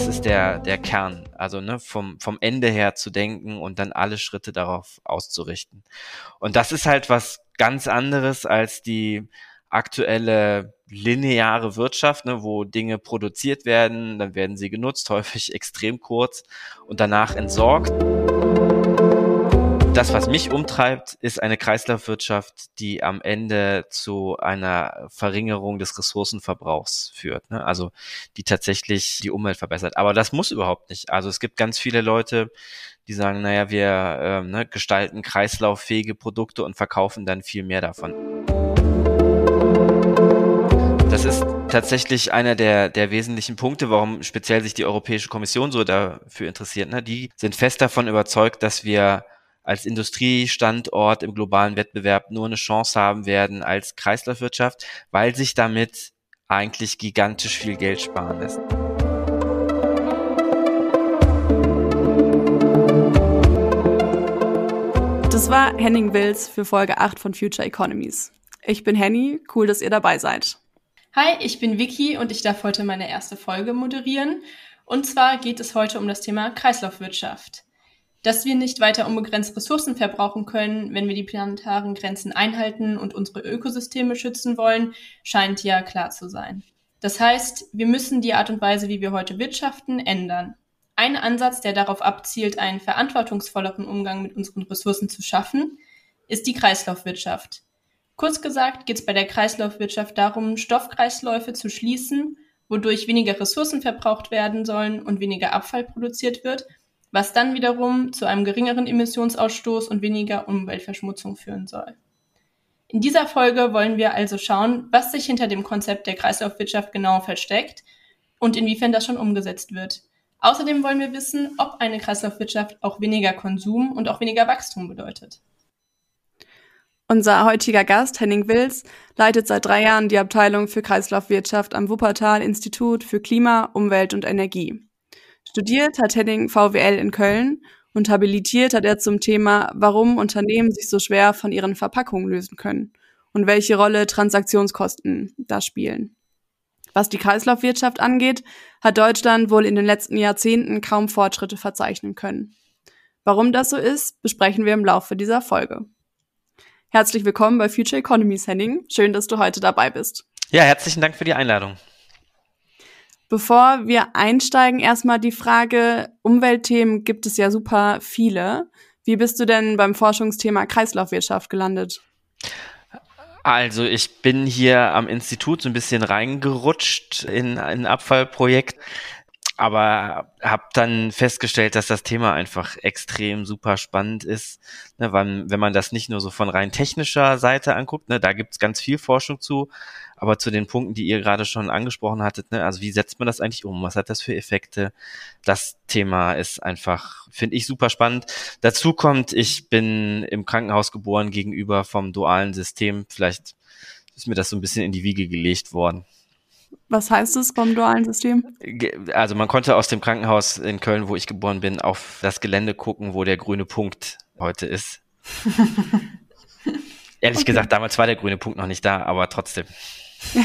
das ist der, der Kern. Also ne, vom, vom Ende her zu denken und dann alle Schritte darauf auszurichten. Und das ist halt was ganz anderes als die aktuelle lineare Wirtschaft, ne, wo Dinge produziert werden, dann werden sie genutzt, häufig extrem kurz und danach entsorgt. Das, was mich umtreibt, ist eine Kreislaufwirtschaft, die am Ende zu einer Verringerung des Ressourcenverbrauchs führt. Ne? Also die tatsächlich die Umwelt verbessert. Aber das muss überhaupt nicht. Also es gibt ganz viele Leute, die sagen, naja, wir äh, ne, gestalten kreislauffähige Produkte und verkaufen dann viel mehr davon. Das ist tatsächlich einer der, der wesentlichen Punkte, warum speziell sich die Europäische Kommission so dafür interessiert. Ne? Die sind fest davon überzeugt, dass wir als Industriestandort im globalen Wettbewerb nur eine Chance haben werden als Kreislaufwirtschaft, weil sich damit eigentlich gigantisch viel Geld sparen lässt. Das war Henning Wills für Folge 8 von Future Economies. Ich bin Henny, cool, dass ihr dabei seid. Hi, ich bin Vicky und ich darf heute meine erste Folge moderieren. Und zwar geht es heute um das Thema Kreislaufwirtschaft. Dass wir nicht weiter unbegrenzt Ressourcen verbrauchen können, wenn wir die planetaren Grenzen einhalten und unsere Ökosysteme schützen wollen, scheint ja klar zu sein. Das heißt, wir müssen die Art und Weise, wie wir heute wirtschaften, ändern. Ein Ansatz, der darauf abzielt, einen verantwortungsvolleren Umgang mit unseren Ressourcen zu schaffen, ist die Kreislaufwirtschaft. Kurz gesagt geht es bei der Kreislaufwirtschaft darum, Stoffkreisläufe zu schließen, wodurch weniger Ressourcen verbraucht werden sollen und weniger Abfall produziert wird was dann wiederum zu einem geringeren Emissionsausstoß und weniger Umweltverschmutzung führen soll. In dieser Folge wollen wir also schauen, was sich hinter dem Konzept der Kreislaufwirtschaft genau versteckt und inwiefern das schon umgesetzt wird. Außerdem wollen wir wissen, ob eine Kreislaufwirtschaft auch weniger Konsum und auch weniger Wachstum bedeutet. Unser heutiger Gast, Henning Wils, leitet seit drei Jahren die Abteilung für Kreislaufwirtschaft am Wuppertal Institut für Klima, Umwelt und Energie. Studiert hat Henning VWL in Köln und habilitiert hat er zum Thema, warum Unternehmen sich so schwer von ihren Verpackungen lösen können und welche Rolle Transaktionskosten da spielen. Was die Kreislaufwirtschaft angeht, hat Deutschland wohl in den letzten Jahrzehnten kaum Fortschritte verzeichnen können. Warum das so ist, besprechen wir im Laufe dieser Folge. Herzlich willkommen bei Future Economies, Henning. Schön, dass du heute dabei bist. Ja, herzlichen Dank für die Einladung. Bevor wir einsteigen, erstmal die Frage, Umweltthemen gibt es ja super viele. Wie bist du denn beim Forschungsthema Kreislaufwirtschaft gelandet? Also ich bin hier am Institut so ein bisschen reingerutscht in ein Abfallprojekt aber habe dann festgestellt, dass das Thema einfach extrem super spannend ist, ne, weil, wenn man das nicht nur so von rein technischer Seite anguckt, ne, da gibt's ganz viel Forschung zu, aber zu den Punkten, die ihr gerade schon angesprochen hattet, ne, also wie setzt man das eigentlich um, was hat das für Effekte, das Thema ist einfach, finde ich, super spannend. Dazu kommt, ich bin im Krankenhaus geboren gegenüber vom dualen System, vielleicht ist mir das so ein bisschen in die Wiege gelegt worden. Was heißt es vom dualen System? Also man konnte aus dem Krankenhaus in Köln, wo ich geboren bin, auf das Gelände gucken, wo der grüne Punkt heute ist. Ehrlich okay. gesagt, damals war der grüne Punkt noch nicht da, aber trotzdem. Ja.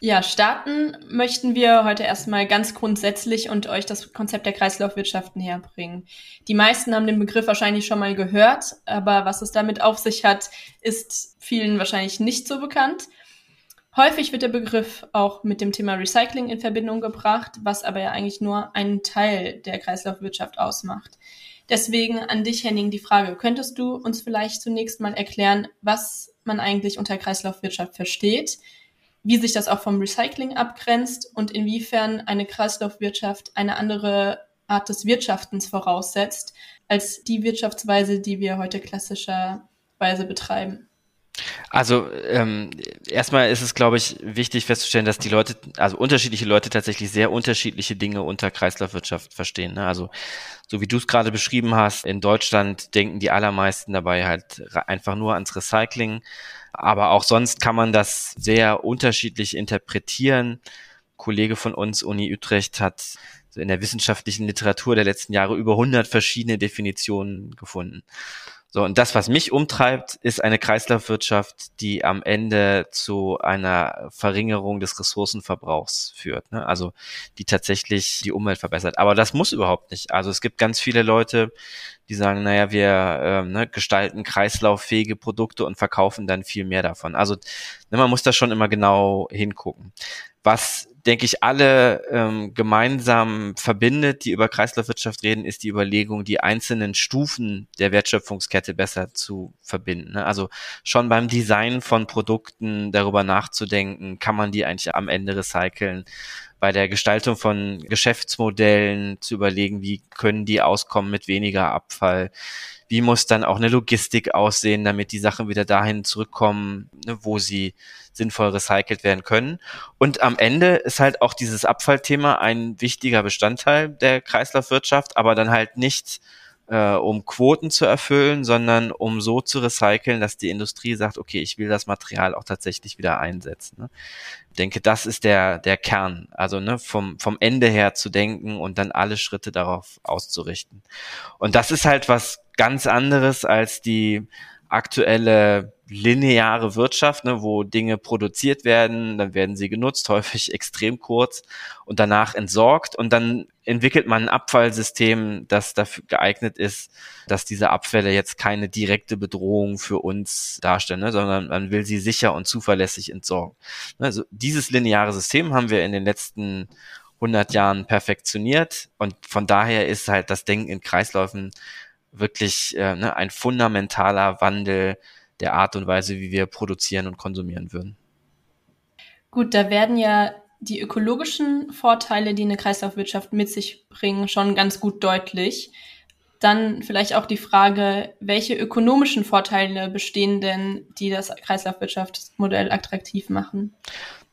Ja, starten möchten wir heute erstmal ganz grundsätzlich und euch das Konzept der Kreislaufwirtschaft näher bringen. Die meisten haben den Begriff wahrscheinlich schon mal gehört, aber was es damit auf sich hat, ist vielen wahrscheinlich nicht so bekannt. Häufig wird der Begriff auch mit dem Thema Recycling in Verbindung gebracht, was aber ja eigentlich nur einen Teil der Kreislaufwirtschaft ausmacht. Deswegen an dich, Henning, die Frage, könntest du uns vielleicht zunächst mal erklären, was man eigentlich unter Kreislaufwirtschaft versteht, wie sich das auch vom Recycling abgrenzt und inwiefern eine Kreislaufwirtschaft eine andere Art des Wirtschaftens voraussetzt als die Wirtschaftsweise, die wir heute klassischerweise betreiben? Also ähm, erstmal ist es, glaube ich, wichtig festzustellen, dass die Leute, also unterschiedliche Leute tatsächlich sehr unterschiedliche Dinge unter Kreislaufwirtschaft verstehen. Ne? Also so wie du es gerade beschrieben hast, in Deutschland denken die allermeisten dabei halt einfach nur ans Recycling. Aber auch sonst kann man das sehr unterschiedlich interpretieren. Ein Kollege von uns, Uni Utrecht, hat in der wissenschaftlichen Literatur der letzten Jahre über 100 verschiedene Definitionen gefunden. So, und das, was mich umtreibt, ist eine Kreislaufwirtschaft, die am Ende zu einer Verringerung des Ressourcenverbrauchs führt. Ne? Also die tatsächlich die Umwelt verbessert. Aber das muss überhaupt nicht. Also es gibt ganz viele Leute, die sagen, naja, wir äh, ne, gestalten kreislauffähige Produkte und verkaufen dann viel mehr davon. Also ne, man muss da schon immer genau hingucken. Was denke ich, alle ähm, gemeinsam verbindet, die über Kreislaufwirtschaft reden, ist die Überlegung, die einzelnen Stufen der Wertschöpfungskette besser zu verbinden. Ne? Also schon beim Design von Produkten darüber nachzudenken, kann man die eigentlich am Ende recyceln bei der Gestaltung von Geschäftsmodellen zu überlegen, wie können die auskommen mit weniger Abfall, wie muss dann auch eine Logistik aussehen, damit die Sachen wieder dahin zurückkommen, ne, wo sie sinnvoll recycelt werden können. Und am Ende ist halt auch dieses Abfallthema ein wichtiger Bestandteil der Kreislaufwirtschaft, aber dann halt nicht äh, um Quoten zu erfüllen, sondern um so zu recyceln, dass die Industrie sagt, okay, ich will das Material auch tatsächlich wieder einsetzen. Ne? Ich denke, das ist der, der Kern. Also ne, vom, vom Ende her zu denken und dann alle Schritte darauf auszurichten. Und das ist halt was ganz anderes als die aktuelle lineare Wirtschaft, ne, wo Dinge produziert werden, dann werden sie genutzt, häufig extrem kurz und danach entsorgt und dann entwickelt man ein Abfallsystem, das dafür geeignet ist, dass diese Abfälle jetzt keine direkte Bedrohung für uns darstellen, ne, sondern man will sie sicher und zuverlässig entsorgen. Also dieses lineare System haben wir in den letzten 100 Jahren perfektioniert und von daher ist halt das Denken in Kreisläufen wirklich äh, ne, ein fundamentaler Wandel der Art und Weise, wie wir produzieren und konsumieren würden. Gut, da werden ja die ökologischen Vorteile, die eine Kreislaufwirtschaft mit sich bringen, schon ganz gut deutlich. Dann vielleicht auch die Frage, welche ökonomischen Vorteile bestehen denn, die das Kreislaufwirtschaftsmodell attraktiv machen?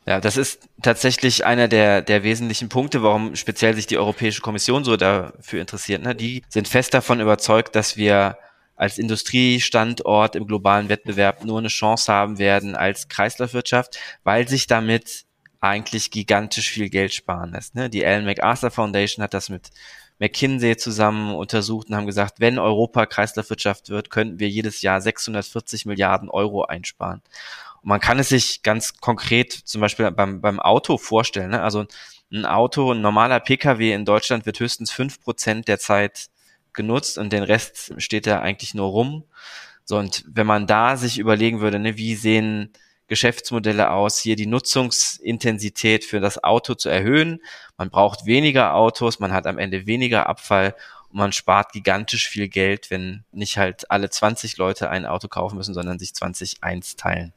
Ja, das ist tatsächlich einer der, der wesentlichen Punkte, warum speziell sich die Europäische Kommission so dafür interessiert. Ne? Die sind fest davon überzeugt, dass wir als Industriestandort im globalen Wettbewerb nur eine Chance haben werden als Kreislaufwirtschaft, weil sich damit eigentlich gigantisch viel Geld sparen lässt. Ne? Die Ellen MacArthur Foundation hat das mit McKinsey zusammen untersucht und haben gesagt, wenn Europa Kreislaufwirtschaft wird, könnten wir jedes Jahr 640 Milliarden Euro einsparen. Man kann es sich ganz konkret zum Beispiel beim, beim Auto vorstellen. Ne? Also ein Auto, ein normaler Pkw in Deutschland wird höchstens fünf Prozent der Zeit genutzt und den Rest steht da eigentlich nur rum. So, und wenn man da sich überlegen würde, ne, wie sehen Geschäftsmodelle aus, hier die Nutzungsintensität für das Auto zu erhöhen. Man braucht weniger Autos, man hat am Ende weniger Abfall und man spart gigantisch viel Geld, wenn nicht halt alle 20 Leute ein Auto kaufen müssen, sondern sich 20 eins teilen.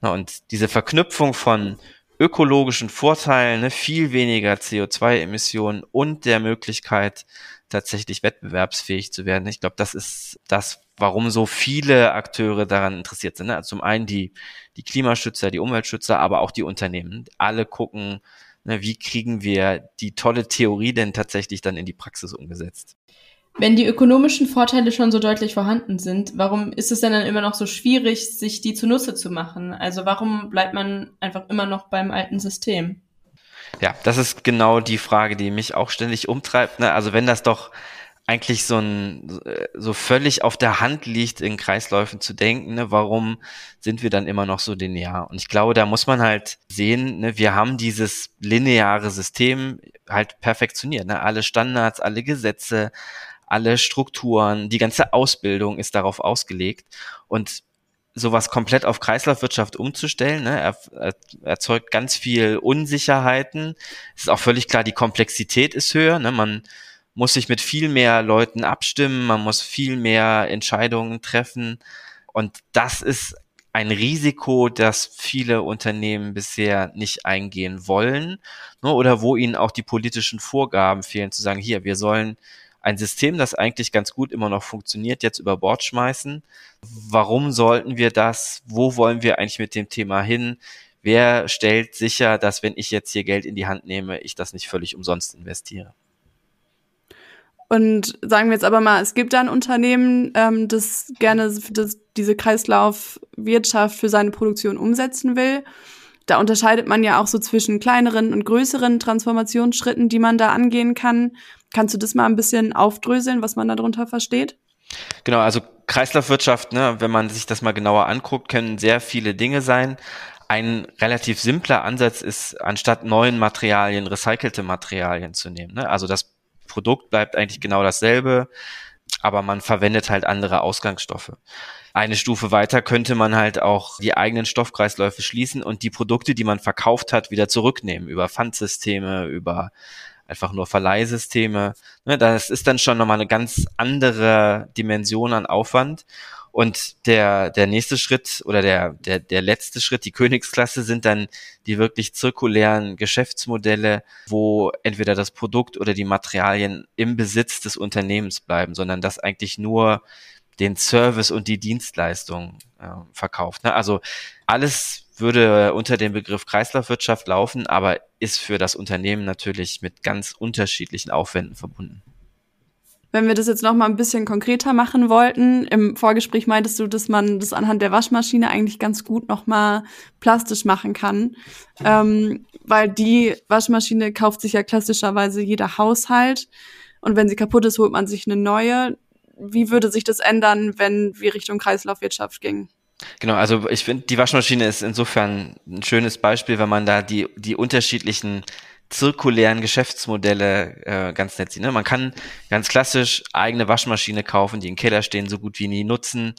Und diese Verknüpfung von ökologischen Vorteilen, ne, viel weniger CO2-Emissionen und der Möglichkeit, tatsächlich wettbewerbsfähig zu werden. Ich glaube, das ist das, warum so viele Akteure daran interessiert sind. Ne? Also zum einen die, die Klimaschützer, die Umweltschützer, aber auch die Unternehmen. Alle gucken, ne, wie kriegen wir die tolle Theorie denn tatsächlich dann in die Praxis umgesetzt. Wenn die ökonomischen Vorteile schon so deutlich vorhanden sind, warum ist es denn dann immer noch so schwierig, sich die zunutze zu machen? Also warum bleibt man einfach immer noch beim alten System? Ja, das ist genau die Frage, die mich auch ständig umtreibt. Ne? Also wenn das doch eigentlich so ein so völlig auf der Hand liegt, in Kreisläufen zu denken, ne, warum sind wir dann immer noch so linear? Und ich glaube, da muss man halt sehen, ne, wir haben dieses lineare System halt perfektioniert. Ne? Alle Standards, alle Gesetze, alle Strukturen, die ganze Ausbildung ist darauf ausgelegt. Und sowas komplett auf Kreislaufwirtschaft umzustellen. Ne? Er, er, erzeugt ganz viel Unsicherheiten. Es ist auch völlig klar, die Komplexität ist höher. Ne? Man muss sich mit viel mehr Leuten abstimmen, man muss viel mehr Entscheidungen treffen. Und das ist ein Risiko, das viele Unternehmen bisher nicht eingehen wollen ne? oder wo ihnen auch die politischen Vorgaben fehlen, zu sagen, hier, wir sollen ein System, das eigentlich ganz gut immer noch funktioniert, jetzt über Bord schmeißen. Warum sollten wir das? Wo wollen wir eigentlich mit dem Thema hin? Wer stellt sicher, dass wenn ich jetzt hier Geld in die Hand nehme, ich das nicht völlig umsonst investiere? Und sagen wir jetzt aber mal, es gibt da ein Unternehmen, ähm, das gerne das, diese Kreislaufwirtschaft für seine Produktion umsetzen will. Da unterscheidet man ja auch so zwischen kleineren und größeren Transformationsschritten, die man da angehen kann. Kannst du das mal ein bisschen aufdröseln, was man darunter versteht? Genau, also Kreislaufwirtschaft, ne, wenn man sich das mal genauer anguckt, können sehr viele Dinge sein. Ein relativ simpler Ansatz ist, anstatt neuen Materialien recycelte Materialien zu nehmen. Ne? Also das Produkt bleibt eigentlich genau dasselbe, aber man verwendet halt andere Ausgangsstoffe. Eine Stufe weiter könnte man halt auch die eigenen Stoffkreisläufe schließen und die Produkte, die man verkauft hat, wieder zurücknehmen über Pfandsysteme, über einfach nur Verleihsysteme. Ne, das ist dann schon nochmal eine ganz andere Dimension an Aufwand. Und der, der nächste Schritt oder der, der, der letzte Schritt, die Königsklasse, sind dann die wirklich zirkulären Geschäftsmodelle, wo entweder das Produkt oder die Materialien im Besitz des Unternehmens bleiben, sondern das eigentlich nur den Service und die Dienstleistung äh, verkauft. Ne? Also alles würde unter dem Begriff Kreislaufwirtschaft laufen, aber ist für das Unternehmen natürlich mit ganz unterschiedlichen Aufwänden verbunden. Wenn wir das jetzt noch mal ein bisschen konkreter machen wollten, im Vorgespräch meintest du, dass man das anhand der Waschmaschine eigentlich ganz gut noch mal plastisch machen kann, ähm, weil die Waschmaschine kauft sich ja klassischerweise jeder Haushalt und wenn sie kaputt ist, holt man sich eine neue. Wie würde sich das ändern, wenn wir Richtung Kreislaufwirtschaft gingen? Genau, also ich finde, die Waschmaschine ist insofern ein schönes Beispiel, wenn man da die, die unterschiedlichen zirkulären Geschäftsmodelle äh, ganz nett sieht. Ne? Man kann ganz klassisch eigene Waschmaschine kaufen, die im Keller stehen, so gut wie nie nutzen.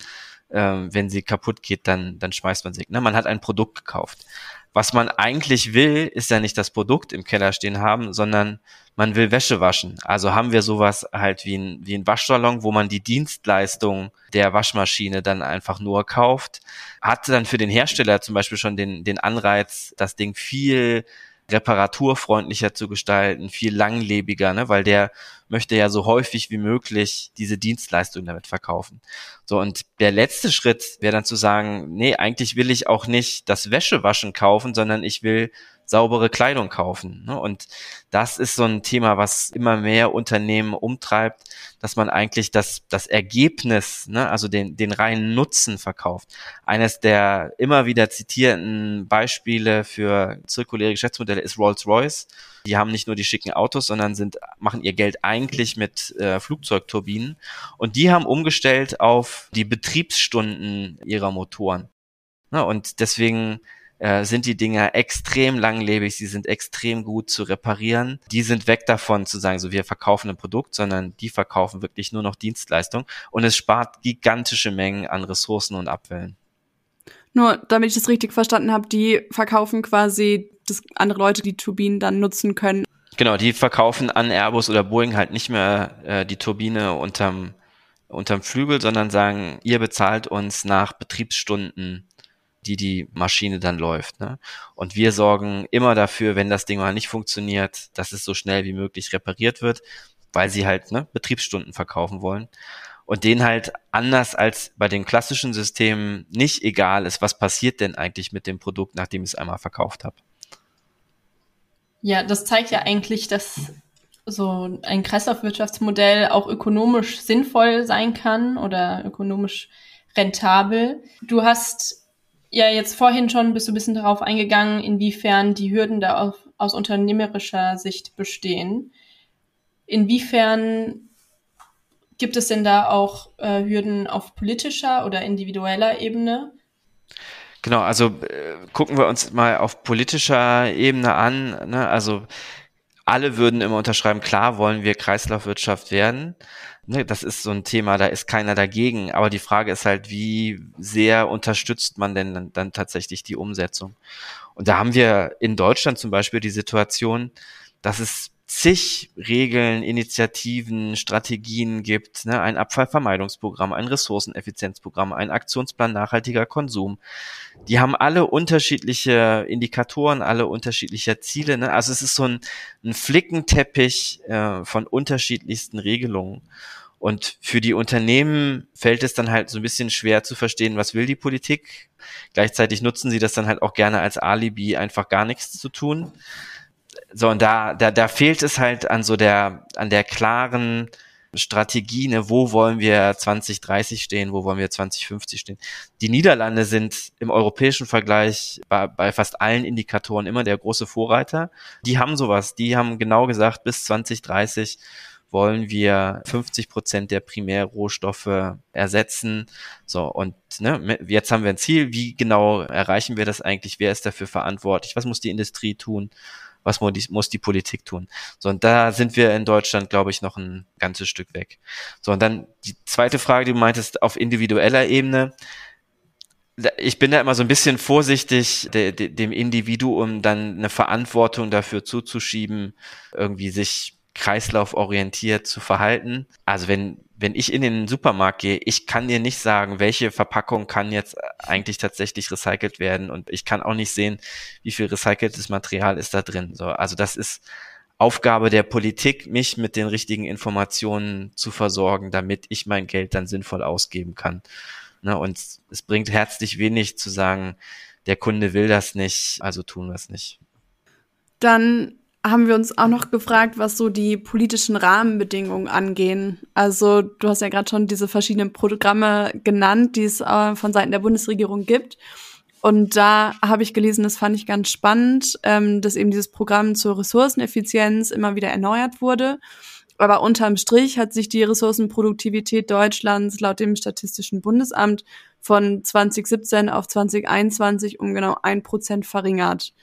Ähm, wenn sie kaputt geht, dann, dann schmeißt man sie. Ne? Man hat ein Produkt gekauft. Was man eigentlich will, ist ja nicht das Produkt im Keller stehen haben, sondern man will Wäsche waschen. Also haben wir sowas halt wie ein, wie ein Waschsalon, wo man die Dienstleistung der Waschmaschine dann einfach nur kauft. Hat dann für den Hersteller zum Beispiel schon den, den Anreiz, das Ding viel reparaturfreundlicher zu gestalten, viel langlebiger, ne? weil der möchte ja so häufig wie möglich diese Dienstleistung damit verkaufen. So, und der letzte Schritt wäre dann zu sagen, nee, eigentlich will ich auch nicht das Wäschewaschen kaufen, sondern ich will saubere Kleidung kaufen. Ne? Und das ist so ein Thema, was immer mehr Unternehmen umtreibt, dass man eigentlich das, das Ergebnis, ne, also den, den reinen Nutzen verkauft. Eines der immer wieder zitierten Beispiele für zirkuläre Geschäftsmodelle ist Rolls-Royce. Die haben nicht nur die schicken Autos, sondern sind, machen ihr Geld eigentlich mit äh, Flugzeugturbinen. Und die haben umgestellt auf die Betriebsstunden ihrer Motoren. Ne, und deswegen äh, sind die Dinger extrem langlebig, sie sind extrem gut zu reparieren. Die sind weg davon zu sagen, so wir verkaufen ein Produkt, sondern die verkaufen wirklich nur noch Dienstleistung und es spart gigantische Mengen an Ressourcen und Abwellen. Nur, damit ich das richtig verstanden habe, die verkaufen quasi, dass andere Leute die Turbinen dann nutzen können. Genau, die verkaufen an Airbus oder Boeing halt nicht mehr äh, die Turbine unterm, unterm Flügel, sondern sagen, ihr bezahlt uns nach Betriebsstunden die die Maschine dann läuft. Ne? Und wir sorgen immer dafür, wenn das Ding mal nicht funktioniert, dass es so schnell wie möglich repariert wird, weil sie halt ne, Betriebsstunden verkaufen wollen. Und denen halt anders als bei den klassischen Systemen nicht egal ist, was passiert denn eigentlich mit dem Produkt, nachdem ich es einmal verkauft habe. Ja, das zeigt ja eigentlich, dass so ein Kreislaufwirtschaftsmodell auch ökonomisch sinnvoll sein kann oder ökonomisch rentabel. Du hast ja jetzt vorhin schon bist du ein bisschen darauf eingegangen, inwiefern die Hürden da auf, aus unternehmerischer Sicht bestehen. Inwiefern gibt es denn da auch äh, Hürden auf politischer oder individueller Ebene? Genau, also äh, gucken wir uns mal auf politischer Ebene an. Ne? Also alle würden immer unterschreiben, klar wollen wir Kreislaufwirtschaft werden ne, das ist so ein Thema, da ist keiner dagegen. Aber die Frage ist halt, wie sehr unterstützt man denn dann, dann tatsächlich die Umsetzung? Und da haben wir in Deutschland zum Beispiel die Situation, dass es zig Regeln, Initiativen, Strategien gibt, ne? ein Abfallvermeidungsprogramm, ein Ressourceneffizienzprogramm, ein Aktionsplan nachhaltiger Konsum. Die haben alle unterschiedliche Indikatoren, alle unterschiedliche Ziele. Ne? Also es ist so ein, ein Flickenteppich äh, von unterschiedlichsten Regelungen. Und für die Unternehmen fällt es dann halt so ein bisschen schwer zu verstehen, was will die Politik. Gleichzeitig nutzen sie das dann halt auch gerne als Alibi, einfach gar nichts zu tun. So, und da, da, da fehlt es halt an so der, an der klaren Strategie, ne, wo wollen wir 2030 stehen, wo wollen wir 2050 stehen. Die Niederlande sind im europäischen Vergleich bei, bei fast allen Indikatoren immer der große Vorreiter. Die haben sowas, die haben genau gesagt, bis 2030 wollen wir 50 Prozent der Primärrohstoffe ersetzen. So, und ne, jetzt haben wir ein Ziel. Wie genau erreichen wir das eigentlich? Wer ist dafür verantwortlich? Was muss die Industrie tun? Was muss die, muss die Politik tun? So, und da sind wir in Deutschland, glaube ich, noch ein ganzes Stück weg. So, und dann die zweite Frage, die du meintest, auf individueller Ebene ich bin da immer so ein bisschen vorsichtig, de, de, dem Individuum dann eine Verantwortung dafür zuzuschieben, irgendwie sich kreislauforientiert zu verhalten. Also wenn, wenn ich in den Supermarkt gehe, ich kann dir nicht sagen, welche Verpackung kann jetzt eigentlich tatsächlich recycelt werden und ich kann auch nicht sehen, wie viel recyceltes Material ist da drin. So, also das ist Aufgabe der Politik, mich mit den richtigen Informationen zu versorgen, damit ich mein Geld dann sinnvoll ausgeben kann. Ne? Und es bringt herzlich wenig zu sagen, der Kunde will das nicht, also tun wir es nicht. Dann haben wir uns auch noch gefragt, was so die politischen Rahmenbedingungen angehen. Also du hast ja gerade schon diese verschiedenen Programme genannt, die es äh, von Seiten der Bundesregierung gibt. Und da habe ich gelesen, das fand ich ganz spannend, ähm, dass eben dieses Programm zur Ressourceneffizienz immer wieder erneuert wurde. Aber unterm Strich hat sich die Ressourcenproduktivität Deutschlands laut dem Statistischen Bundesamt von 2017 auf 2021 um genau ein Prozent verringert.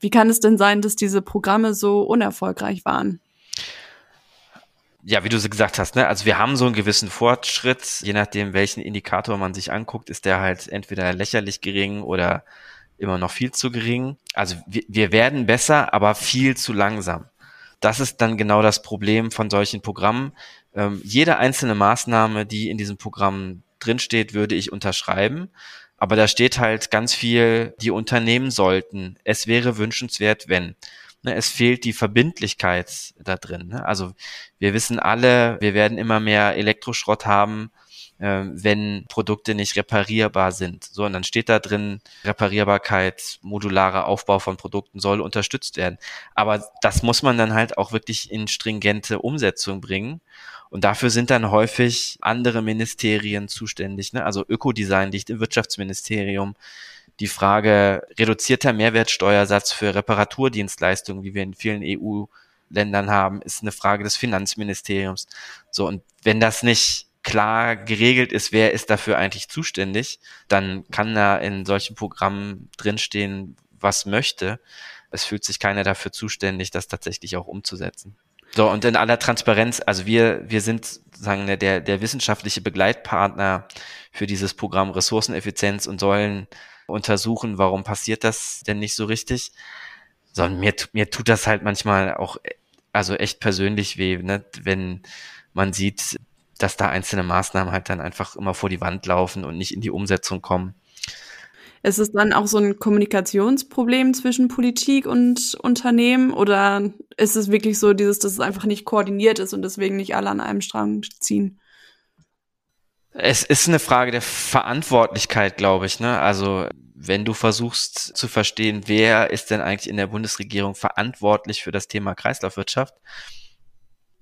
Wie kann es denn sein, dass diese Programme so unerfolgreich waren? Ja, wie du so gesagt hast, ne? also wir haben so einen gewissen Fortschritt, je nachdem, welchen Indikator man sich anguckt, ist der halt entweder lächerlich gering oder immer noch viel zu gering. Also wir, wir werden besser, aber viel zu langsam das ist dann genau das Problem von solchen Programmen. Ähm, jede einzelne Maßnahme, die in diesem Programm drinsteht, würde ich unterschreiben. Aber da steht halt ganz viel, die Unternehmen sollten. Es wäre wünschenswert, wenn. Ne, es fehlt die Verbindlichkeit da drin. Ne? Also wir wissen alle, wir werden immer mehr Elektroschrott haben äh, wenn Produkte nicht reparierbar sind. So, und dann steht da drin, Reparierbarkeit, modularer Aufbau von Produkten soll unterstützt werden. Aber das muss man dann halt auch wirklich in stringente Umsetzung bringen. Und dafür sind dann häufig andere Ministerien zuständig. Ne? Also Ökodesign liegt im Wirtschaftsministerium. Die Frage reduzierter Mehrwertsteuersatz für Reparaturdienstleistungen, wie wir in vielen EU-Ländern haben, ist eine Frage des Finanzministeriums. So, und wenn das nicht klar geregelt ist, wer ist dafür eigentlich zuständig, dann kann da in solchen Programmen drinstehen, was möchte. Es fühlt sich keiner dafür zuständig, das tatsächlich auch umzusetzen. So, und in aller Transparenz, also wir, wir sind sagen der, der wissenschaftliche Begleitpartner für dieses Programm Ressourceneffizienz und sollen untersuchen, warum passiert das denn nicht so richtig. Sondern mir, mir tut das halt manchmal auch, also echt persönlich weh, ne? wenn man sieht, dass da einzelne Maßnahmen halt dann einfach immer vor die Wand laufen und nicht in die Umsetzung kommen. Ist es dann auch so ein Kommunikationsproblem zwischen Politik und Unternehmen oder ist es wirklich so dieses, dass es einfach nicht koordiniert ist und deswegen nicht alle an einem Strang ziehen? Es ist eine Frage der Verantwortlichkeit, glaube ich. Ne? Also wenn du versuchst zu verstehen, wer ist denn eigentlich in der Bundesregierung verantwortlich für das Thema Kreislaufwirtschaft,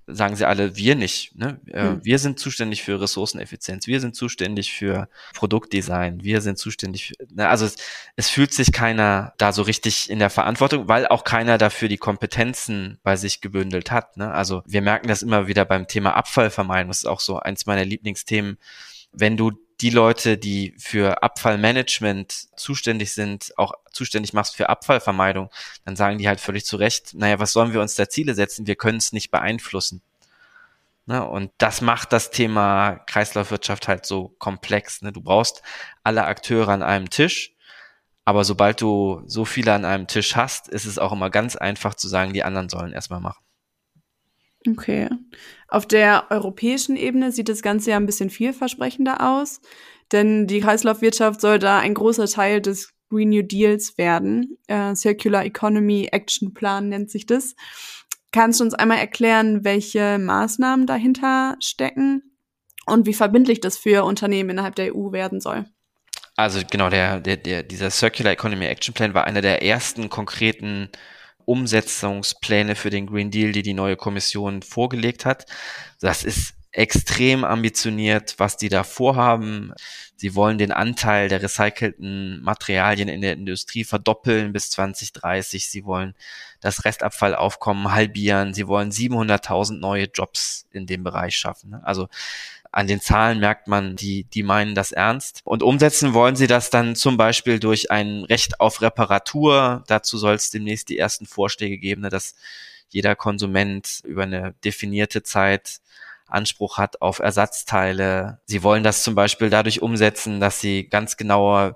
sagen sie alle, wir nicht. Ne? Mhm. Wir sind zuständig für Ressourceneffizienz, wir sind zuständig für Produktdesign, wir sind zuständig für, ne? also es, es fühlt sich keiner da so richtig in der Verantwortung, weil auch keiner dafür die Kompetenzen bei sich gebündelt hat. Ne? Also wir merken das immer wieder beim Thema Abfallvermeidung, das ist auch so eins meiner Lieblingsthemen. Wenn du die Leute, die für Abfallmanagement zuständig sind, auch zuständig machst für Abfallvermeidung, dann sagen die halt völlig zu Recht, naja, was sollen wir uns da Ziele setzen? Wir können es nicht beeinflussen. Ne? Und das macht das Thema Kreislaufwirtschaft halt so komplex. Ne? Du brauchst alle Akteure an einem Tisch, aber sobald du so viele an einem Tisch hast, ist es auch immer ganz einfach zu sagen, die anderen sollen erstmal machen. Okay. Auf der europäischen Ebene sieht das Ganze ja ein bisschen vielversprechender aus, denn die Kreislaufwirtschaft soll da ein großer Teil des Green New Deals werden. Äh, Circular Economy Action Plan nennt sich das. Kannst du uns einmal erklären, welche Maßnahmen dahinter stecken und wie verbindlich das für Unternehmen innerhalb der EU werden soll? Also genau, der, der, der, dieser Circular Economy Action Plan war einer der ersten konkreten Umsetzungspläne für den Green Deal, die die neue Kommission vorgelegt hat. Das ist extrem ambitioniert, was die da vorhaben. Sie wollen den Anteil der recycelten Materialien in der Industrie verdoppeln bis 2030. Sie wollen das Restabfallaufkommen halbieren. Sie wollen 700.000 neue Jobs in dem Bereich schaffen. Also an den Zahlen merkt man, die, die meinen das ernst. Und umsetzen wollen sie das dann zum Beispiel durch ein Recht auf Reparatur. Dazu soll es demnächst die ersten Vorschläge geben, ne, dass jeder Konsument über eine definierte Zeit Anspruch hat auf Ersatzteile. Sie wollen das zum Beispiel dadurch umsetzen, dass sie ganz genaue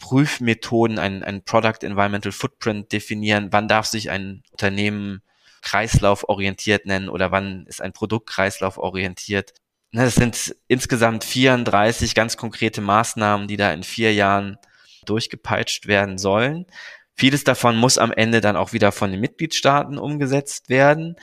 Prüfmethoden, ein, ein Product Environmental Footprint definieren. Wann darf sich ein Unternehmen kreislauforientiert nennen oder wann ist ein Produkt kreislauforientiert? Ne, das sind insgesamt 34 ganz konkrete Maßnahmen, die da in vier Jahren durchgepeitscht werden sollen. Vieles davon muss am Ende dann auch wieder von den Mitgliedstaaten umgesetzt werden.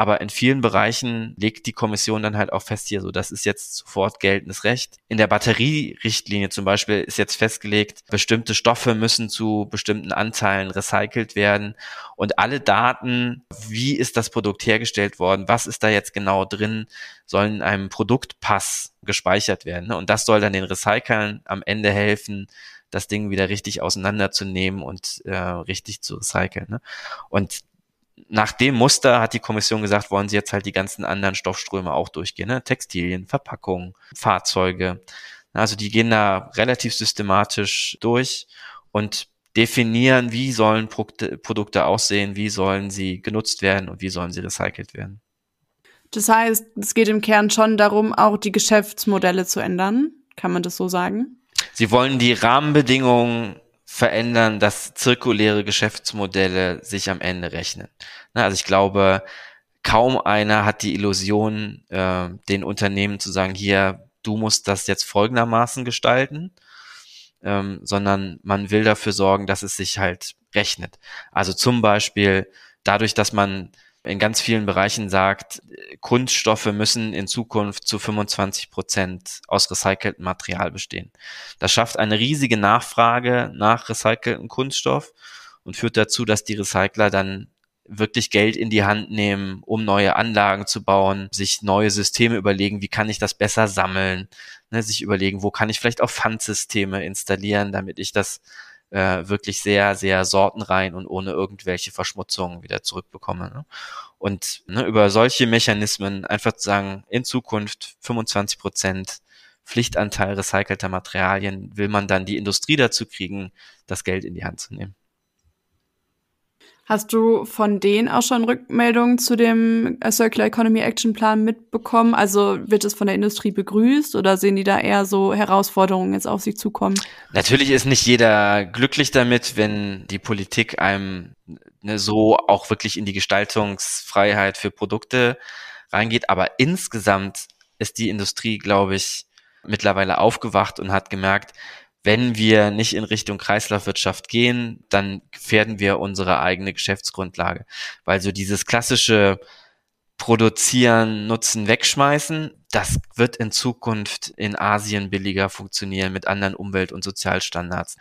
Aber in vielen Bereichen legt die Kommission dann halt auch fest hier, so das ist jetzt sofort geltendes Recht. In der Batterierichtlinie zum Beispiel ist jetzt festgelegt, bestimmte Stoffe müssen zu bestimmten Anteilen recycelt werden und alle Daten, wie ist das Produkt hergestellt worden, was ist da jetzt genau drin, sollen in einem Produktpass gespeichert werden. Und das soll dann den Recyclern am Ende helfen, das Ding wieder richtig auseinanderzunehmen und äh, richtig zu recyceln. Ne? Und nach dem Muster hat die Kommission gesagt, wollen sie jetzt halt die ganzen anderen Stoffströme auch durchgehen. Ne? Textilien, Verpackungen, Fahrzeuge. Also die gehen da relativ systematisch durch und definieren, wie sollen Produkte aussehen, wie sollen sie genutzt werden und wie sollen sie recycelt werden. Das heißt, es geht im Kern schon darum, auch die Geschäftsmodelle zu ändern. Kann man das so sagen? Sie wollen die Rahmenbedingungen verändern, dass zirkuläre Geschäftsmodelle sich am Ende rechnen. Also ich glaube, kaum einer hat die Illusion, äh, den Unternehmen zu sagen, hier, du musst das jetzt folgendermaßen gestalten, ähm, sondern man will dafür sorgen, dass es sich halt rechnet. Also zum Beispiel dadurch, dass man in ganz vielen Bereichen sagt, Kunststoffe müssen in Zukunft zu 25 Prozent aus recyceltem Material bestehen. Das schafft eine riesige Nachfrage nach recyceltem Kunststoff und führt dazu, dass die Recycler dann wirklich Geld in die Hand nehmen, um neue Anlagen zu bauen, sich neue Systeme überlegen, wie kann ich das besser sammeln, ne, sich überlegen, wo kann ich vielleicht auch Pfandsysteme installieren, damit ich das äh, wirklich sehr, sehr sortenrein und ohne irgendwelche Verschmutzungen wieder zurückbekomme. Ne? Und ne, über solche Mechanismen einfach zu sagen, in Zukunft 25 Prozent Pflichtanteil recycelter Materialien will man dann die Industrie dazu kriegen, das Geld in die Hand zu nehmen. Hast du von denen auch schon Rückmeldungen zu dem äh, Circular Economy Action Plan mitbekommen? Also wird es von der Industrie begrüßt oder sehen die da eher so Herausforderungen jetzt auf sich zukommen? Natürlich ist nicht jeder glücklich damit, wenn die Politik einem ne, so auch wirklich in die Gestaltungsfreiheit für Produkte reingeht. Aber insgesamt ist die Industrie, glaube ich, mittlerweile aufgewacht und hat gemerkt, wenn wir nicht in Richtung Kreislaufwirtschaft gehen, dann gefährden wir unsere eigene Geschäftsgrundlage. Weil so dieses klassische Produzieren, Nutzen, Wegschmeißen, das wird in Zukunft in Asien billiger funktionieren mit anderen Umwelt- und Sozialstandards.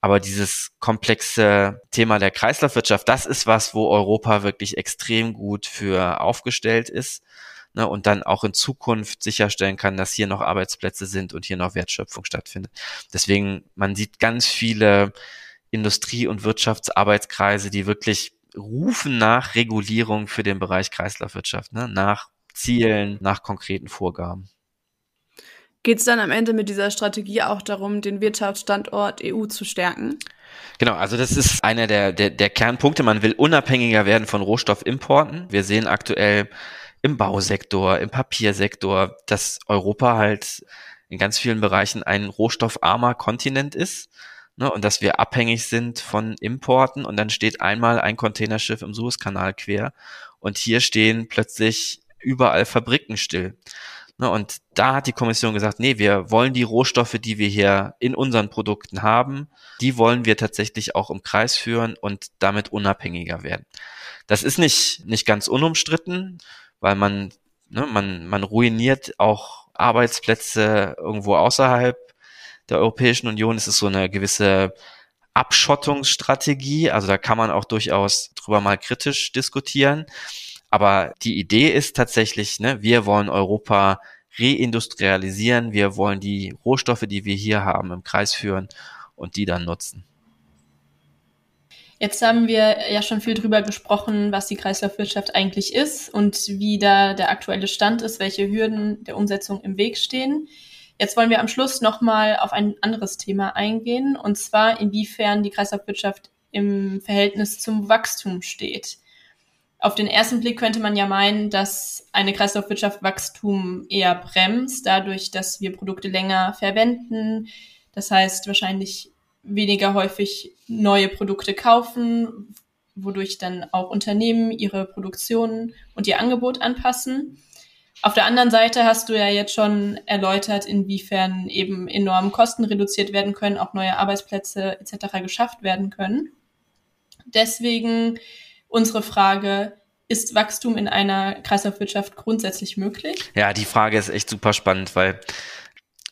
Aber dieses komplexe Thema der Kreislaufwirtschaft, das ist was, wo Europa wirklich extrem gut für aufgestellt ist ne, und dann auch in Zukunft sicherstellen kann, dass hier noch Arbeitsplätze sind und hier noch Wertschöpfung stattfindet. Deswegen, man sieht ganz viele Industrie- und Wirtschaftsarbeitskreise, die wirklich rufen nach Regulierung für den Bereich Kreislaufwirtschaft, ne, nach Zielen, nach konkreten Vorgaben. Geht es dann am Ende mit dieser Strategie auch darum, den Wirtschaftsstandort EU zu stärken? Genau, also das ist einer der, der, der Kernpunkte. Man will unabhängiger werden von Rohstoffimporten. Wir sehen aktuell im Bausektor, im Papiersektor, dass Europa halt in ganz vielen Bereichen ein rohstoffarmer Kontinent ist ne, und dass wir abhängig sind von Importen und dann steht einmal ein Containerschiff im Suezkanal quer und hier stehen plötzlich überall Fabriken still. Ne, und da hat die Kommission gesagt, nee, wir wollen die Rohstoffe, die wir hier in unseren Produkten haben, die wollen wir tatsächlich auch im Kreis führen und damit unabhängiger werden. Das ist nicht, nicht ganz unumstritten weil man, ne, man, man ruiniert auch Arbeitsplätze irgendwo außerhalb der Europäischen Union. Es ist so eine gewisse Abschottungsstrategie. Also da kann man auch durchaus drüber mal kritisch diskutieren. Aber die Idee ist tatsächlich, ne, wir wollen Europa reindustrialisieren, wir wollen die Rohstoffe, die wir hier haben, im Kreis führen und die dann nutzen. Jetzt haben wir ja schon viel drüber gesprochen, was die Kreislaufwirtschaft eigentlich ist und wie da der aktuelle Stand ist, welche Hürden der Umsetzung im Weg stehen. Jetzt wollen wir am Schluss nochmal auf ein anderes Thema eingehen, und zwar inwiefern die Kreislaufwirtschaft im Verhältnis zum Wachstum steht. Auf den ersten Blick könnte man ja meinen, dass eine Kreislaufwirtschaft Wachstum eher bremst, dadurch, dass wir Produkte länger verwenden. Das heißt, wahrscheinlich weniger häufig neue Produkte kaufen, wodurch dann auch Unternehmen ihre Produktion und ihr Angebot anpassen. Auf der anderen Seite hast du ja jetzt schon erläutert, inwiefern eben enorm Kosten reduziert werden können, auch neue Arbeitsplätze etc. geschafft werden können. Deswegen unsere Frage, ist Wachstum in einer Kreislaufwirtschaft grundsätzlich möglich? Ja, die Frage ist echt super spannend, weil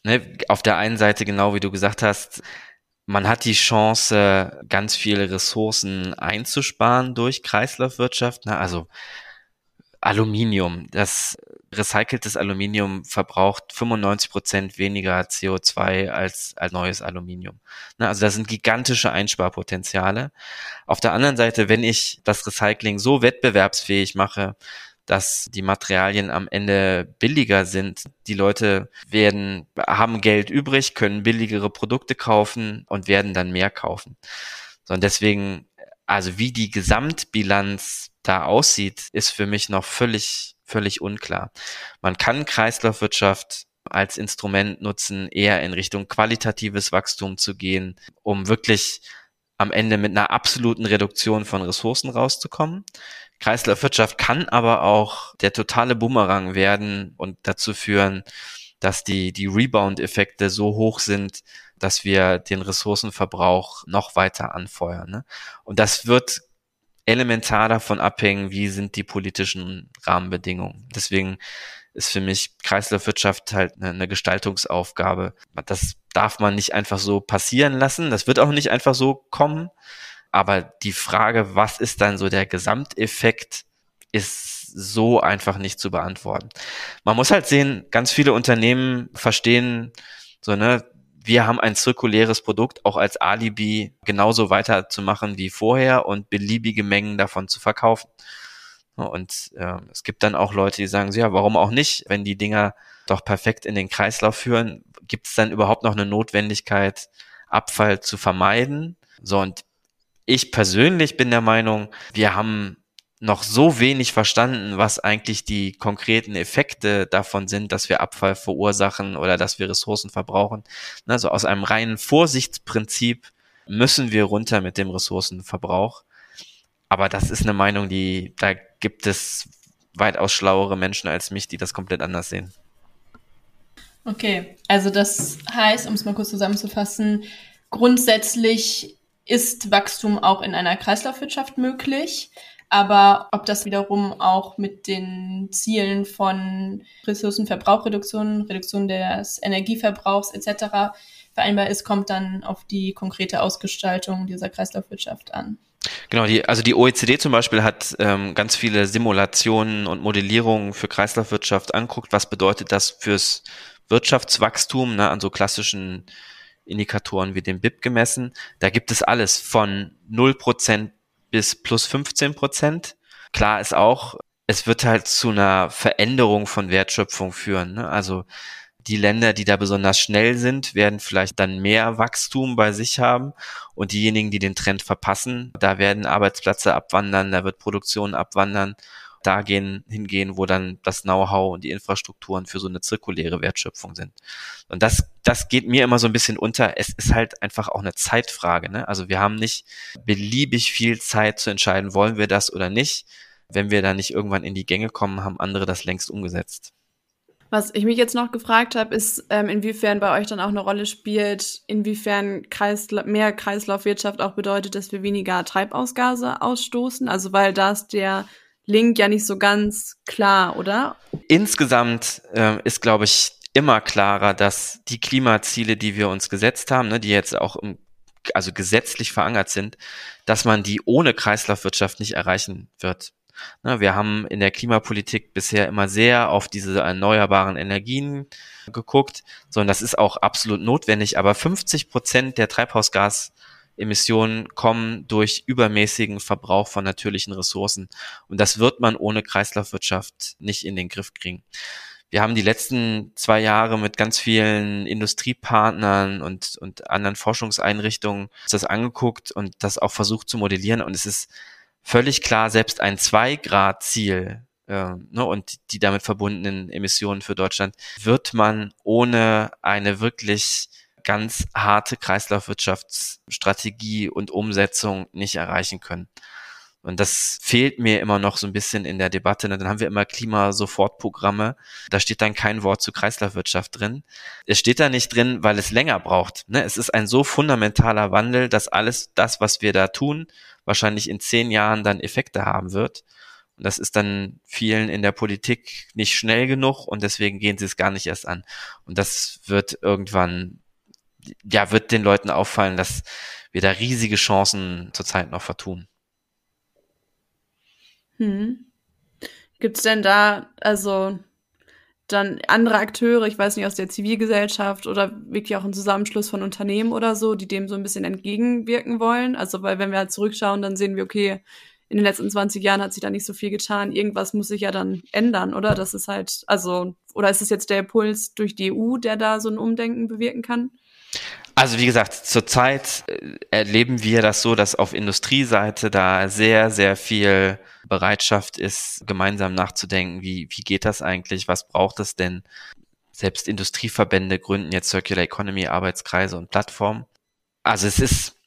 ne, auf der einen Seite, genau wie du gesagt hast, man hat die Chance, ganz viele Ressourcen einzusparen durch Kreislaufwirtschaft. Ne? Also Aluminium, das recyceltes Aluminium verbraucht 95 Prozent weniger CO2 als, als neues Aluminium. Ne, also das sind gigantische Einsparpotenziale. Auf der anderen Seite, wenn ich das Recycling so wettbewerbsfähig mache, dass die Materialien am Ende billiger sind. Die Leute werden, haben Geld übrig, können billigere Produkte kaufen und werden dann mehr kaufen. So, und deswegen, also wie die Gesamtbilanz da aussieht, ist für mich noch völlig völlig unklar. Man kann Kreislaufwirtschaft als Instrument nutzen, eher in Richtung qualitatives Wachstum zu gehen, um wirklich am Ende mit einer absoluten Reduktion von Ressourcen rauszukommen. Kreislaufwirtschaft kann aber auch der totale Bumerang werden und dazu führen, dass die, die Rebound-Effekte so hoch sind, dass wir den Ressourcenverbrauch noch weiter anfeuern. Ne? Und das wird elementar davon abhängen, wie sind die politischen Rahmenbedingungen. Deswegen ist für mich Kreislaufwirtschaft halt eine, eine Gestaltungsaufgabe. Das darf man nicht einfach so passieren lassen. Das wird auch nicht einfach so kommen. Aber die Frage, was ist dann so der Gesamteffekt, ist so einfach nicht zu beantworten. Man muss halt sehen, ganz viele Unternehmen verstehen so, ne, wir haben ein zirkuläres Produkt auch als Alibi genauso weiterzumachen wie vorher und beliebige Mengen davon zu verkaufen. Und äh, es gibt dann auch Leute, die sagen, ja, warum auch nicht, wenn die Dinger doch perfekt in den Kreislauf führen, gibt es dann überhaupt noch eine Notwendigkeit, Abfall zu vermeiden? So, und ich persönlich bin der Meinung, wir haben noch so wenig verstanden, was eigentlich die konkreten Effekte davon sind, dass wir Abfall verursachen oder dass wir Ressourcen verbrauchen. Also aus einem reinen Vorsichtsprinzip müssen wir runter mit dem Ressourcenverbrauch. Aber das ist eine Meinung, die, da gibt es weitaus schlauere Menschen als mich, die das komplett anders sehen. Okay, also das heißt, um es mal kurz zusammenzufassen, grundsätzlich ist Wachstum auch in einer Kreislaufwirtschaft möglich. Aber ob das wiederum auch mit den Zielen von Ressourcenverbrauchreduktion, Reduktion des Energieverbrauchs etc. vereinbar ist, kommt dann auf die konkrete Ausgestaltung dieser Kreislaufwirtschaft an. Genau, die, also die OECD zum Beispiel hat ähm, ganz viele Simulationen und Modellierungen für Kreislaufwirtschaft anguckt. Was bedeutet das fürs Wirtschaftswachstum ne, an so klassischen Indikatoren wie dem BIP gemessen? Da gibt es alles von 0% bis plus 15 Prozent. Klar ist auch, es wird halt zu einer Veränderung von Wertschöpfung führen. Ne? Also die Länder, die da besonders schnell sind, werden vielleicht dann mehr Wachstum bei sich haben und diejenigen, die den Trend verpassen, da werden Arbeitsplätze abwandern, da wird Produktion abwandern da gehen, hingehen, wo dann das Know-how und die Infrastrukturen für so eine zirkuläre Wertschöpfung sind. Und das, das geht mir immer so ein bisschen unter. Es ist halt einfach auch eine Zeitfrage. Ne? Also wir haben nicht beliebig viel Zeit zu entscheiden, wollen wir das oder nicht. Wenn wir da nicht irgendwann in die Gänge kommen, haben andere das längst umgesetzt. Was ich mich jetzt noch gefragt habe, ist, ähm, inwiefern bei euch dann auch eine Rolle spielt, inwiefern Kreisla mehr Kreislaufwirtschaft auch bedeutet, dass wir weniger Treibhausgase ausstoßen. Also weil da ist der Link ja nicht so ganz klar, oder? Insgesamt äh, ist, glaube ich, immer klarer, dass die Klimaziele, die wir uns gesetzt haben, ne, die jetzt auch im, also gesetzlich verankert sind, dass man die ohne Kreislaufwirtschaft nicht erreichen wird. Ne, wir haben in der Klimapolitik bisher immer sehr auf diese erneuerbaren Energien geguckt, sondern das ist auch absolut notwendig. Aber 50 Prozent der Treibhausgasemissionen kommen durch übermäßigen Verbrauch von natürlichen Ressourcen. Und das wird man ohne Kreislaufwirtschaft nicht in den Griff kriegen wir haben die letzten zwei Jahre mit ganz vielen Industriepartnern und, und anderen Forschungseinrichtungen das angeguckt und das auch versucht zu modellieren. Und es ist völlig klar, selbst ein Zwei-Grad-Ziel äh, ne, und die damit verbundenen Emissionen für Deutschland wird man ohne eine wirklich ganz harte Kreislaufwirtschaftsstrategie und Umsetzung nicht erreichen können. Und das fehlt mir immer noch so ein bisschen in der Debatte. Dann haben wir immer Klimasofortprogramme. Da steht dann kein Wort zu Kreislaufwirtschaft drin. Es steht da nicht drin, weil es länger braucht. Ne? Es ist ein so fundamentaler Wandel, dass alles das, was wir da tun, wahrscheinlich in zehn Jahren dann Effekte haben wird. Und das ist dann vielen in der Politik nicht schnell genug und deswegen gehen sie es gar nicht erst an. Und das wird irgendwann, ja, wird den Leuten auffallen, dass wir da riesige Chancen zurzeit noch vertun. Hm. Gibt es denn da, also dann andere Akteure, ich weiß nicht, aus der Zivilgesellschaft oder wirklich auch ein Zusammenschluss von Unternehmen oder so, die dem so ein bisschen entgegenwirken wollen? Also, weil wenn wir halt zurückschauen, dann sehen wir, okay, in den letzten 20 Jahren hat sich da nicht so viel getan. Irgendwas muss sich ja dann ändern, oder? Das ist halt, also, oder ist es jetzt der Impuls durch die EU, der da so ein Umdenken bewirken kann? Also wie gesagt, zurzeit äh, erleben wir das so, dass auf Industrieseite da sehr, sehr viel Bereitschaft ist, gemeinsam nachzudenken, wie, wie geht das eigentlich, was braucht es denn? Selbst Industrieverbände gründen jetzt Circular Economy Arbeitskreise und Plattformen. Also es ist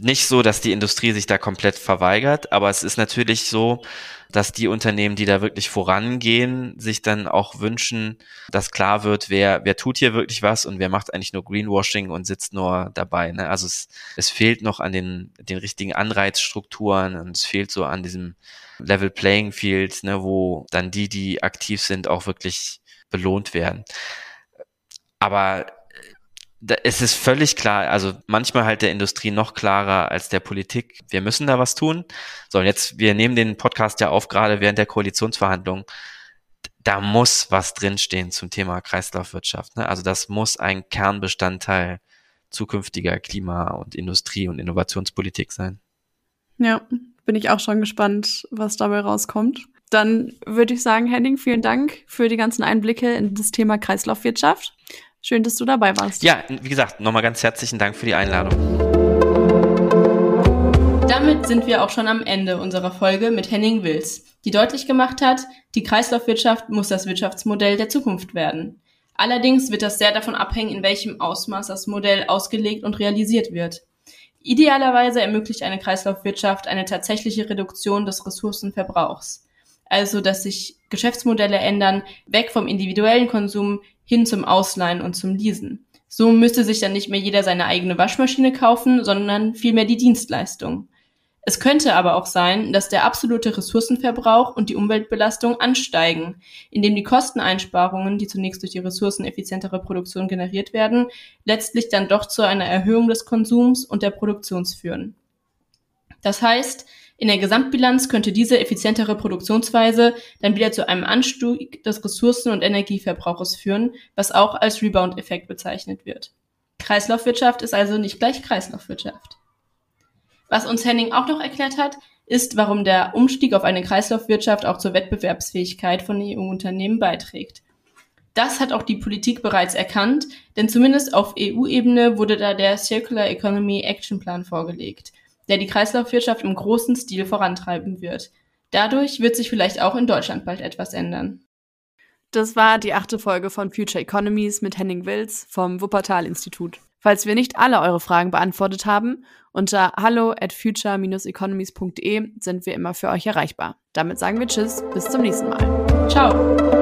nicht so, dass die Industrie sich da komplett verweigert, aber es ist natürlich so, dass die Unternehmen, die da wirklich vorangehen, sich dann auch wünschen, dass klar wird, wer, wer tut hier wirklich was und wer macht eigentlich nur Greenwashing und sitzt nur dabei. Ne? Also es, es fehlt noch an den, den richtigen Anreizstrukturen und es fehlt so an diesem Level Playing Field, ne, wo dann die, die aktiv sind, auch wirklich belohnt werden. Aber es ist völlig klar, also manchmal halt der Industrie noch klarer als der Politik. Wir müssen da was tun. So, und jetzt, wir nehmen den Podcast ja auf, gerade während der Koalitionsverhandlungen. Da muss was drinstehen zum Thema Kreislaufwirtschaft. Ne? Also das muss ein Kernbestandteil zukünftiger Klima- und Industrie- und Innovationspolitik sein. Ja, bin ich auch schon gespannt, was dabei rauskommt. Dann würde ich sagen, Henning, vielen Dank für die ganzen Einblicke in das Thema Kreislaufwirtschaft. Schön, dass du dabei warst. Ja, wie gesagt, nochmal ganz herzlichen Dank für die Einladung. Damit sind wir auch schon am Ende unserer Folge mit Henning Wills, die deutlich gemacht hat, die Kreislaufwirtschaft muss das Wirtschaftsmodell der Zukunft werden. Allerdings wird das sehr davon abhängen, in welchem Ausmaß das Modell ausgelegt und realisiert wird. Idealerweise ermöglicht eine Kreislaufwirtschaft eine tatsächliche Reduktion des Ressourcenverbrauchs. Also, dass sich Geschäftsmodelle ändern, weg vom individuellen Konsum hin zum Ausleihen und zum Leasen. So müsste sich dann nicht mehr jeder seine eigene Waschmaschine kaufen, sondern vielmehr die Dienstleistung. Es könnte aber auch sein, dass der absolute Ressourcenverbrauch und die Umweltbelastung ansteigen, indem die Kosteneinsparungen, die zunächst durch die ressourceneffizientere Produktion generiert werden, letztlich dann doch zu einer Erhöhung des Konsums und der Produktion führen. Das heißt, in der Gesamtbilanz könnte diese effizientere Produktionsweise dann wieder zu einem Anstieg des Ressourcen- und Energieverbrauches führen, was auch als Rebound-Effekt bezeichnet wird. Kreislaufwirtschaft ist also nicht gleich Kreislaufwirtschaft. Was uns Henning auch noch erklärt hat, ist, warum der Umstieg auf eine Kreislaufwirtschaft auch zur Wettbewerbsfähigkeit von EU-Unternehmen beiträgt. Das hat auch die Politik bereits erkannt, denn zumindest auf EU-Ebene wurde da der Circular Economy Action Plan vorgelegt, der die Kreislaufwirtschaft im großen Stil vorantreiben wird. Dadurch wird sich vielleicht auch in Deutschland bald etwas ändern. Das war die achte Folge von Future Economies mit Henning Wills vom Wuppertal-Institut. Falls wir nicht alle eure Fragen beantwortet haben, unter hallo at future-economies.de sind wir immer für euch erreichbar. Damit sagen wir Tschüss, bis zum nächsten Mal. Ciao.